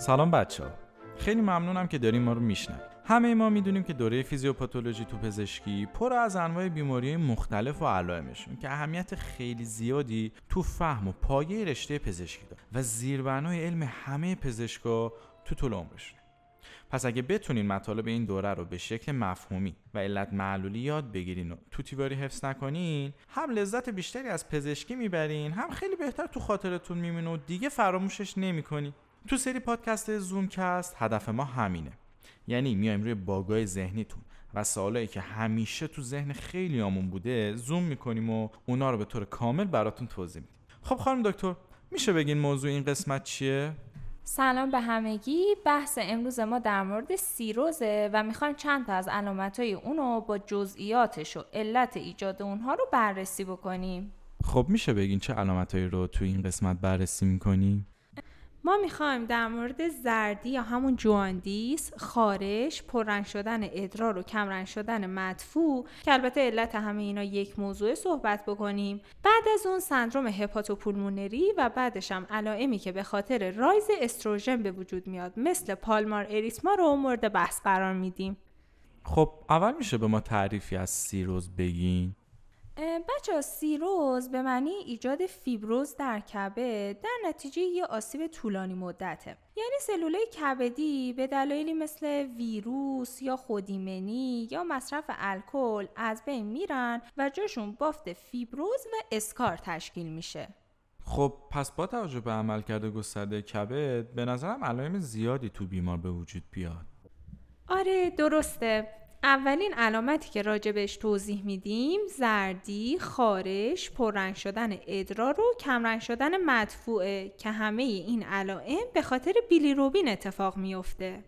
سلام بچه ها خیلی ممنونم که داریم ما رو میشنن همه ما می‌دونیم که دوره فیزیوپاتولوژی تو پزشکی پر از انواع بیماری مختلف و علائمشون که اهمیت خیلی زیادی تو فهم و پایه رشته پزشکی داره و زیربنای علم همه پزشکا تو طول عمرشون. پس اگه بتونین مطالب این دوره رو به شکل مفهومی و علت معلولی یاد بگیرین و تو تیواری حفظ نکنین هم لذت بیشتری از پزشکی می‌برین هم خیلی بهتر تو خاطرتون میمونه و دیگه فراموشش نمی‌کنین. تو سری پادکست زومکست هدف ما همینه یعنی میایم روی باگای ذهنیتون و سوالایی که همیشه تو ذهن خیلی آمون بوده زوم می‌کنیم و اونا رو به طور کامل براتون توضیح میدیم خب خانم دکتر میشه بگین موضوع این قسمت چیه؟ سلام به همگی بحث امروز ما در مورد سیروزه و می‌خوایم چند تا از علامتهای اونو با جزئیاتش و علت ایجاد اونها رو بررسی بکنیم خب میشه بگین چه علامتهایی رو تو این قسمت بررسی می‌کنیم؟ ما می‌خوایم در مورد زردی یا همون jaundice، خارش، پررنگ شدن ادرار و کمرنگ شدن مدفوع که البته علت همه اینا یک موضوع صحبت بکنیم. بعد از اون سندروم hepatopulmonary و بعدش هم علائمی که به خاطر rise estrogen به وجود میاد مثل palmar erythema رو مورد بحث قرار میدیم. خب اول میشه به ما تعریفی از سیروز بگین؟ بچه سیروز به معنی ایجاد فیبروز در کبد در نتیجه یه آسیب طولانی مدته. یعنی سلوله کبدی به دلایلی مثل ویروس یا خودیمنی یا مصرف الکل از بین میرن و جاشون بافت فیبروز و اسکار تشکیل میشه. خب پس با توجه به عملکرد گسترده کبد به نظرم علائم زیادی تو بیمار به وجود بیاد. آره درسته. اولین علامتی که راجبش توضیح میدیم زردی، خارش، پررنگ شدن ادرار و کمرنگ شدن مدفوعه که همه این علائم به خاطر بیلیروبین اتفاق میفته.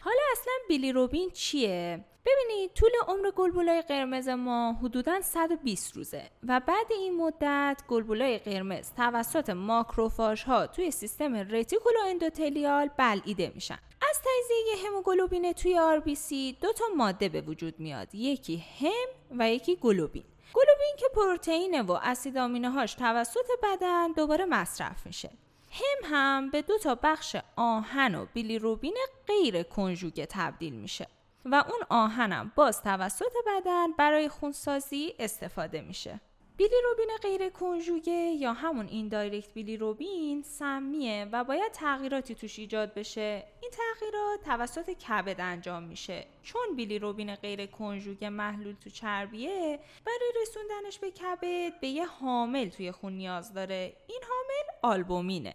حالا اصلا بیلیروبین چیه؟ ببینید طول عمر گلبولای قرمز ما حدودا 120 روزه و بعد این مدت گلبولای قرمز توسط ماکروفاژ ها توی سیستم رتیکولو اندوتلیال بلعیده میشن از تجزیه هموگلوبین توی سی دو تا ماده به وجود میاد. یکی هم و یکی گلوبین. گلوبین که پروتئین و اسید هاش توسط بدن دوباره مصرف میشه. هم هم به دو تا بخش آهن و بیلیروبین غیر کنجوگه تبدیل میشه و اون آهنم باز توسط بدن برای خونسازی استفاده میشه. بیلیروبین غیر کنجوگه یا همون این دایرکت بیلیروبین سمیه و باید تغییراتی توش ایجاد بشه. این تغییرات توسط کبد انجام میشه. چون بیلیروبین غیر کنجوگه محلول تو چربیه برای رسوندنش به کبد به یه حامل توی خون نیاز داره. این حامل آلبومینه.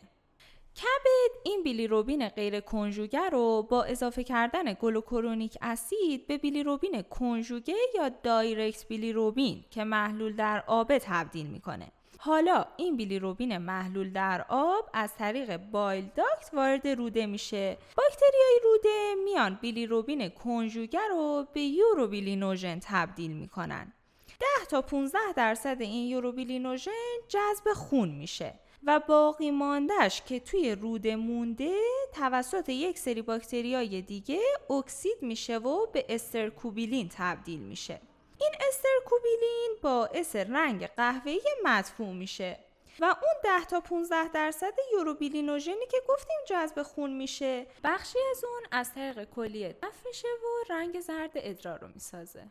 کبد این بیلیروبین غیر کنجوگه رو با اضافه کردن glucuronic acid به بیلیروبین کنجوگه یا direct bilirubin که محلول در آب تبدیل می‌کنه. حالا این بیلیروبین محلول در آب از طریق bile duct وارد روده میشه. باکتریای روده میان بیلیروبین کنجوگه رو به urobilinogen تبدیل می‌کنن. 10 تا 15 درصد این urobilinogen جذب خون میشه. و باقی ماندهش که توی روده مونده توسط یک سری باکتریای دیگه اکسید میشه و به استرکوبیلین تبدیل میشه. این استرکوبیلین باعث رنگ قهوه‌ای مدفوع میشه و اون 10 تا 15 درصد یوروبیلینوژنی که گفتیم جذب خون میشه بخشی از اون از طریق کلیه دفع میشه و رنگ زرد ادرار رو می‌سازه.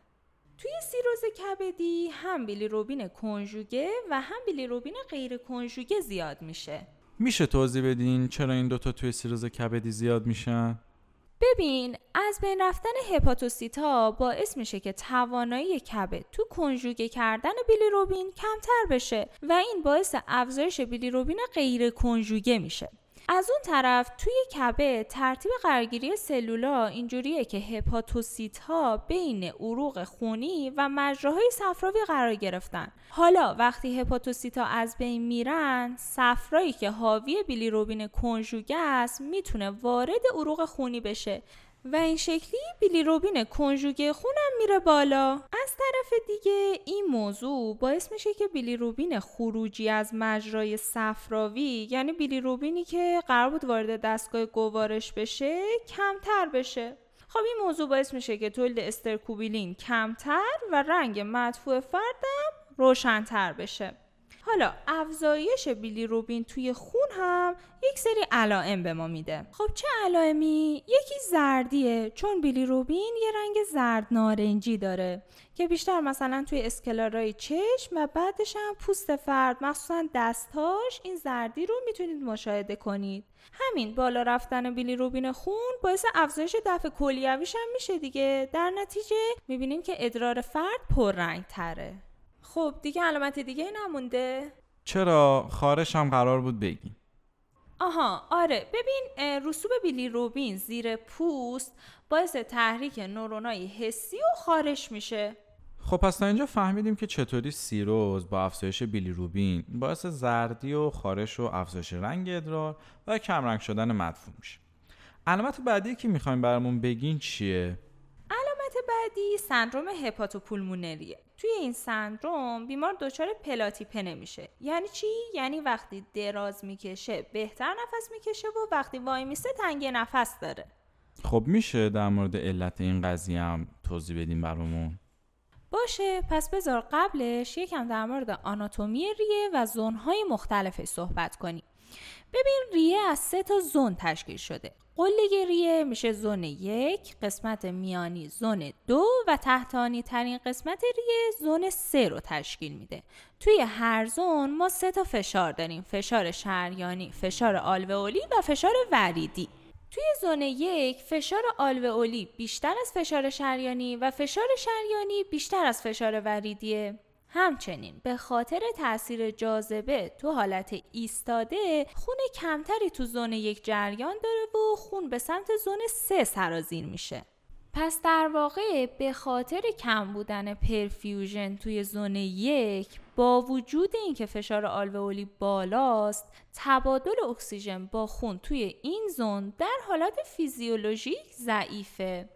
توی سیروز کبدی هم بیلیروبین کنجوگه و هم بیلیروبین غیر کنجوگه زیاد میشه میشه توضیح بدین چرا این دوتا توی سیروز کبدی زیاد میشن؟ ببین از بین رفتن هپاتوسیتا باعث میشه که توانایی کبد تو کنجوگه کردن بیلیروبین کمتر بشه و این باعث افزایش بیلیروبین غیر کنجوگه میشه از اون طرف توی کبه ترتیب قرارگیری سلولا اینجوریه که هپاتوسیت ها بین عروق خونی و مجراهای صفراوی قرار گرفتن. حالا وقتی هپاتوسیت ها از بین میرن صفرایی که حاوی بیلیروبین کنجوگه است می‌تونه وارد عروق خونی بشه. و این شکلی بیلیروبین کنجوگه خونم میره بالا. از طرف دیگه این موضوع باعث میشه که بیلیروبین خروجی از مجرای صفراوی یعنی بیلیروبینی که قرار بود وارد دستگاه گوارش بشه کمتر بشه. خب این موضوع باعث میشه که تولید استرکوبیلین کمتر و رنگ مدفوع فردم روشنتر بشه. حالا افزایش بیلیروبین توی خون هم یک سری علائم به ما میده. خب چه علائمی؟ یکی زردیه چون بیلیروبین یه رنگ زرد نارنجی داره که بیشتر مثلا توی اسکلارای چشم و بعدش هم پوست فرد مخصوصا دستاش این زردی رو می‌تونید مشاهده کنید. همین بالا رفتن بیلیروبین خون باعث افزایش دفع کلیویش هم میشه دیگه. در نتیجه می‌بینیم که ادرار فرد پررنگ تره خب دیگه علامت دیگه نمونده؟ چرا خارش هم قرار بود بگی آها آره. ببین رسوب بیلیروبین زیر پوست باعث تحریک نورونای حسی و خارش میشه. خب پس تا اینجا فهمیدیم که چطوری سیروز با افزایش بیلیروبین باعث زردی و خارش و افزایش رنگ ادرار و کمرنگ شدن مدفوع میشه. علامت بعدی که می‌خوایم برامون بگین چیه؟ علامت بعدی سندروم هپاتوپولمونریه. توی این سندروم بیمار دچار پلاتی نمیشه. یعنی چی؟ یعنی وقتی دراز می‌کشه بهتر نفس می‌کشه و وقتی وای میسته تنگی نفس داره. خب میشه در مورد علت این قضیه هم توضیح بدیم برامون؟ باشه پس بذار قبلش یکم در مورد آناتومی ریه و زونهای مختلفش صحبت کنیم. ببین ریه از سه تا زون تشکیل شده. قله ریه میشه زون یک قسمت میانی زون دو و تحتانی ترین قسمت ریه زون سه رو تشکیل میده. توی هر زون ما سه تا فشار داریم. فشار شریانی فشار آلوئولی و فشار وریدی. توی زون یک فشار آلوئولی بیشتر از فشار شریانی و فشار شریانی بیشتر از فشار وریدیه. همچنین به خاطر تاثیر جاذبه تو حالت ایستاده خون کمتری تو زون یک جریان داره و خون به سمت زون سه سرازیر میشه. پس در واقع به خاطر کم بودن پرفیوژن توی زون یک با وجود اینکه فشار آلوئولی بالاست تبادل اکسیژن با خون توی این زون در حالت فیزیولوژیک ضعیفه.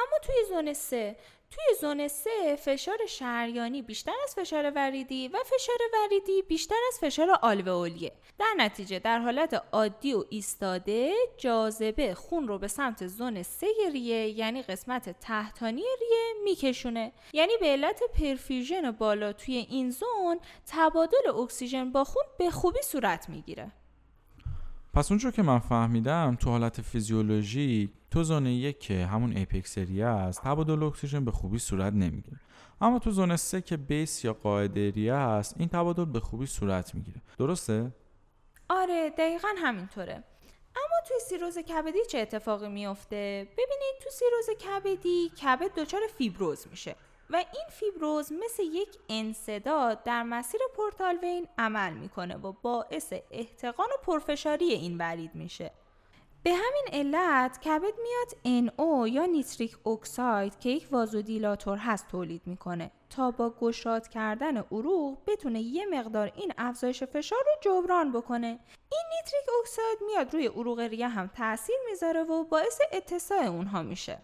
اما توی زون سه توی زون سه فشار شریانی بیشتر از فشار وریدی و فشار وریدی بیشتر از فشار آلوئولیه. در نتیجه در حالت عادی و ایستاده جاذبه خون رو به سمت زون سه ریه یعنی قسمت تحتانی ریه میکشونه. یعنی به علت پرفیوژن بالا توی این زون تبادل اکسیژن با خون به خوبی صورت می‌گیره. پس اونجور که من فهمیدم تو حالت فیزیولوژی تو زون یک که همون اپکسریه است تبادل اکسیژن به خوبی صورت نمی‌گیره. اما تو زون سه که بیس یا قاعده است این تبادل به خوبی صورت می‌گیره. درسته؟ آره دقیقا همینطوره. اما توی سیروز کبدی چه اتفاقی میافته؟ ببینید تو سیروز کبدی کبد دچار فیبروز میشه. و این فیبروز مثل یک انسداد در مسیر portal vein عمل می‌کنه و باعث احتقان و پرفشاری این ورید میشه. به همین علت کبد میاد NO یا nitric oxide که یک vasodilator هست تولید می‌کنه تا با گشاد کردن عروق بتونه یه مقدار این افزایش فشار رو جبران بکنه. این nitric oxide میاد روی عروق ریه هم تاثیر می‌ذاره و باعث اتساع اونها میشه.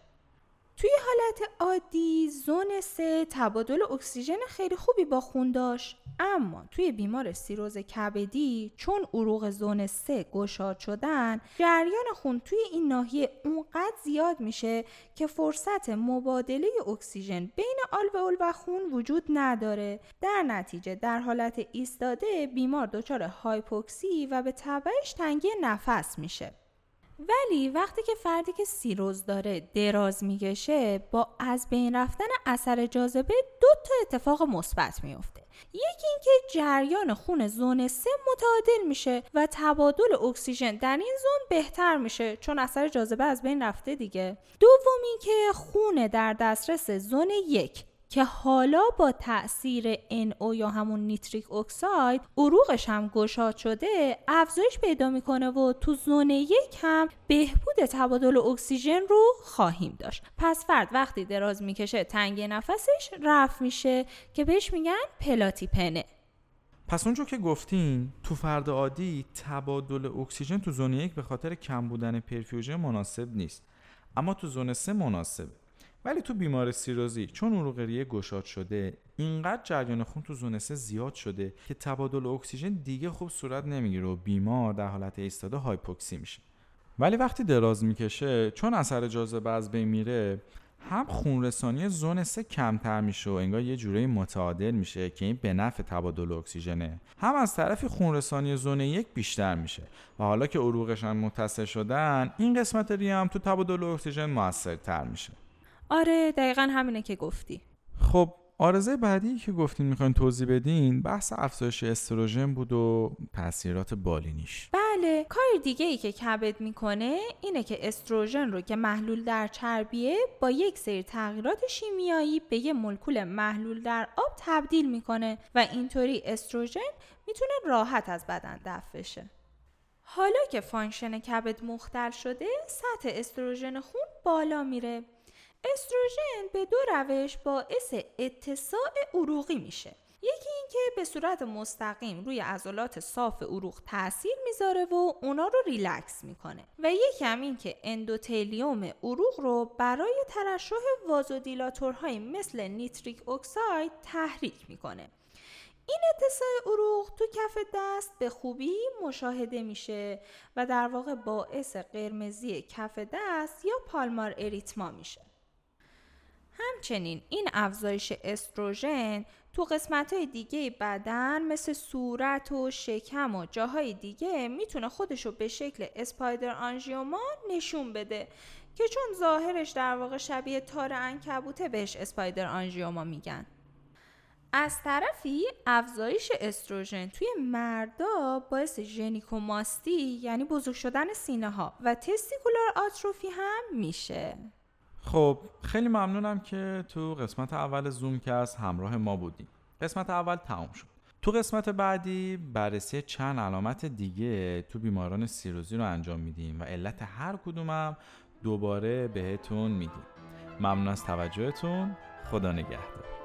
توی حالت عادی زون سه تبادل اکسیژن خیلی خوبی با خون داشت. اما توی بیمار سیروز کبدی چون عروق زون سه گشاد شدن جریان خون توی این ناحیه اونقدر زیاد میشه که فرصت مبادله اکسیژن بین آلوئول و خون وجود نداره. در نتیجه در حالت ایستاده بیمار دچار هایپوکسی و به تبعش تنگی نفس میشه. ولی وقتی که فردی که سیروز داره دراز می‌کشه با از بین رفتن اثر جاذبه دو تا اتفاق مثبت میفته یکی اینکه جریان خون zone سه متعادل میشه و تبادل اکسیژن در این zone بهتر میشه چون اثر جاذبه از بین رفته دیگه. دوم اینکه خون در دسترس zone یک که حالا با تاثیر NO یا همون nitric oxide عروقش هم گشاد شده افزایش پیدا می‌کنه و تو zone یک هم بهبود تبادل اکسیژن رو خواهیم داشت. پس فرد وقتی دراز می‌کشه تنگ نفسش رفع میشه که بهش میگن platypnea پس اونجور که گفتین تو فرد عادی تبادل اکسیژن تو zone یک به خاطر کم بودن perfusion مناسب نیست. اما تو zone سه مناسبه ولی تو بیمار سیروزی چون عروق ریه گشاد شده اینقدر جریان خون تو zone زیاد شده که تبادل اکسیژن دیگه خوب صورت نمی‌گیره و بیمار در حالت ایستاده هایپوکسی میشه. ولی وقتی دراز می‌کشه چون اثر جاذبه از بین میره هم خونرسانی زون سه کمتر میشه و انگار یه جورایی متعادل میشه که این به نفع تبادل اکسیژنه. هم از طرفی خونرسانی زون یک بیشتر میشه. و حالا که عروقشان متصل شدن این قسمت ریه هم تو تبادل اکسیژن موثرتر میشه. آره دقیقا همینه که گفتی. خب آرزه بعدی که گفتین می‌خواین توضیح بدین بحث افزایش استروژن بود و تاثیرات بالینیش. بله کار دیگه ای که کبد می‌کنه اینه که استروژن رو که محلول در چربیه با یک سری تغییرات شیمیایی به یه مولکول محلول در آب تبدیل می‌کنه و اینطوری استروژن می‌تونه راحت از بدن دفع بشه. حالا که function کبد مختل شده سطح استروژن خون بالا میره. استروژن به دو روش باعث اتساع عروقی میشه. یکی اینکه به صورت مستقیم روی عضلات صاف عروق تاثیر می‌ذاره و اونا رو ریلکس می‌کنه. و یکی هم این که اندوتلیوم عروق رو برای ترشح vasodilator هایی مثل nitric oxide تحریک می‌کنه. این اتساع عروق تو کف دست به خوبی مشاهده میشه و در واقع باعث قرمزی کف دست یا پالمار اریتما میشه. همچنین این افزایش استروژن تو قسمت های دیگه بدن مثل صورت و شکم و جاهای دیگه می‌تونه خودشو به شکل اسپایدر آنژیوما نشون بده که چون ظاهرش در واقع شبیه تار انکبوته بهش اسپایدر آنژیوما میگن. از طرفی افزایش استروژن توی مردا باعث ژنیکوماستی یعنی بزرگ شدن سینه ها و تستیکولار آتروفی هم میشه. خب خیلی ممنونم که تو قسمت اول زومکست همراه ما بودیم قسمت اول تمام شد. تو قسمت بعدی بررسی چند علامت دیگه تو بیماران سیروزی رو انجام میدیم و علت هر کدومم دوباره بهتون میدیم ممنون از توجهتون. خدا نگهدار.